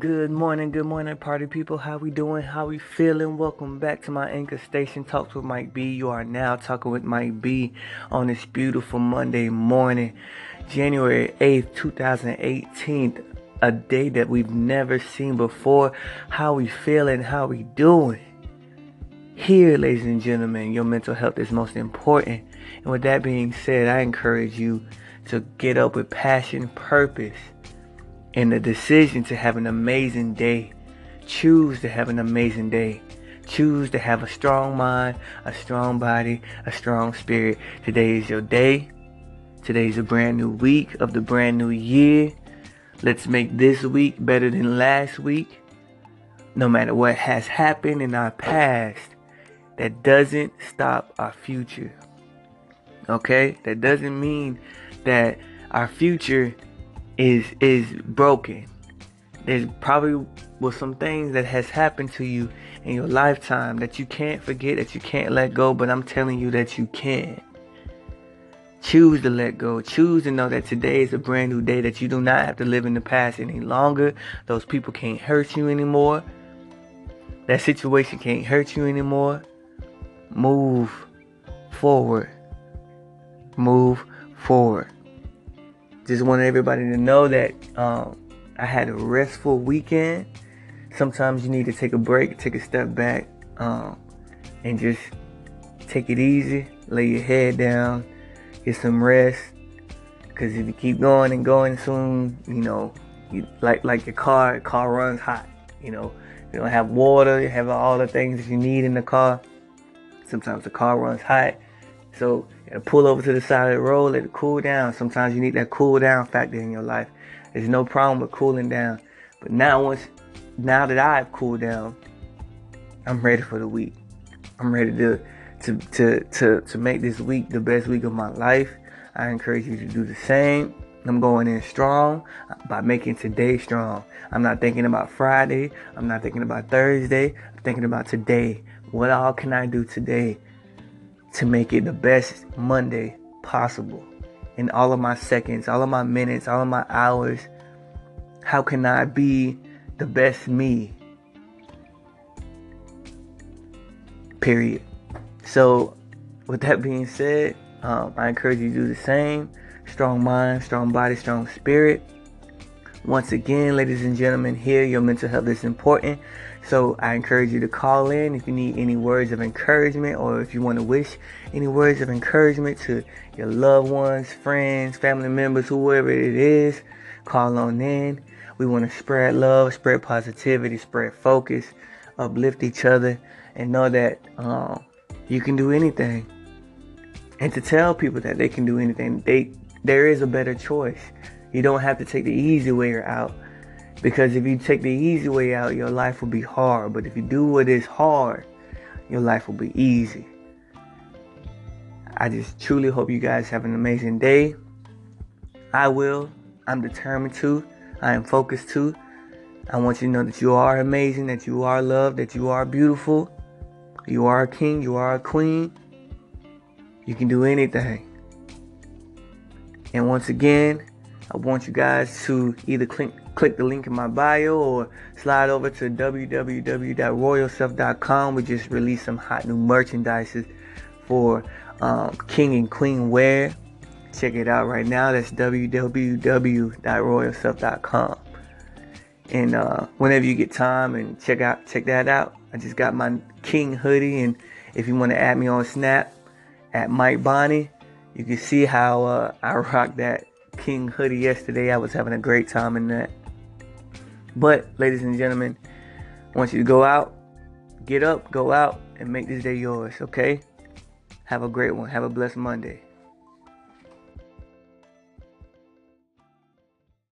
Good morning, good morning, party people. How we doing? How we feeling? Welcome back to my anchor station, Talks with Mike B. You are now talking with Mike B on this beautiful Monday morning, January 8th, 2018. A day that we've never seen before. How we feeling? How we doing? Here, ladies and gentlemen, your mental health is most important. And with that being said, I encourage you to get up with passion, purpose and the decision to have an amazing day. Choose to have an amazing day. Choose to have a strong mind, a strong body, a strong spirit. Today is your day. Today is a brand new week of the brand new year. Let's make this week better than last week. No matter what has happened in our past, that doesn't stop our future. Okay? That doesn't mean that our future is is broken. There's probably was some things that has happened to you in your lifetime that you can't forget, that you can't let go, but I'm telling you that you can. Choose to let go. Choose to know that today is a brand new day, that you do not have to live in the past any longer. Those people can't hurt you anymore. That situation can't hurt you anymore. Move forward. Move forward just wanted everybody to know that um, I had a restful weekend. Sometimes you need to take a break, take a step back, um, and just take it easy. Lay your head down, get some rest. Cause if you keep going and going, soon you know, you, like like your car, car runs hot. You know, you don't have water, you have all the things that you need in the car. Sometimes the car runs hot, so pull over to the side of the road, let it cool down. Sometimes you need that cool down factor in your life. There's no problem with cooling down. But now once now that I've cooled down, I'm ready for the week. I'm ready to to to to, to make this week the best week of my life. I encourage you to do the same. I'm going in strong by making today strong. I'm not thinking about Friday. I'm not thinking about Thursday. I'm thinking about today. What all can I do today to make it the best Monday possible. In all of my seconds, all of my minutes, all of my hours, how can I be the best me? Period. So, with that being said, um, I encourage you to do the same. Strong mind, strong body, strong spirit. Once again, ladies and gentlemen, here your mental health is important. So I encourage you to call in if you need any words of encouragement or if you want to wish any words of encouragement to your loved ones, friends, family members, whoever it is. Call on in. We want to spread love, spread positivity, spread focus, uplift each other, and know that um, you can do anything. And to tell people that they can do anything, they there is a better choice. You don't have to take the easy way out because if you take the easy way out, your life will be hard. But if you do what is hard, your life will be easy. I just truly hope you guys have an amazing day. I will. I'm determined to. I am focused to. I want you to know that you are amazing, that you are loved, that you are beautiful. You are a king, you are a queen. You can do anything. And once again, I want you guys to either click, click the link in my bio or slide over to www.royalself.com. We just released some hot new merchandises for um, King and Queen wear. Check it out right now. That's www.royalself.com. And uh, whenever you get time and check out check that out. I just got my King hoodie, and if you want to add me on Snap at Mike Bonnie, you can see how uh, I rock that King hoodie yesterday. I was having a great time in that. But, ladies and gentlemen, I want you to go out, get up, go out, and make this day yours, okay? Have a great one. Have a blessed Monday.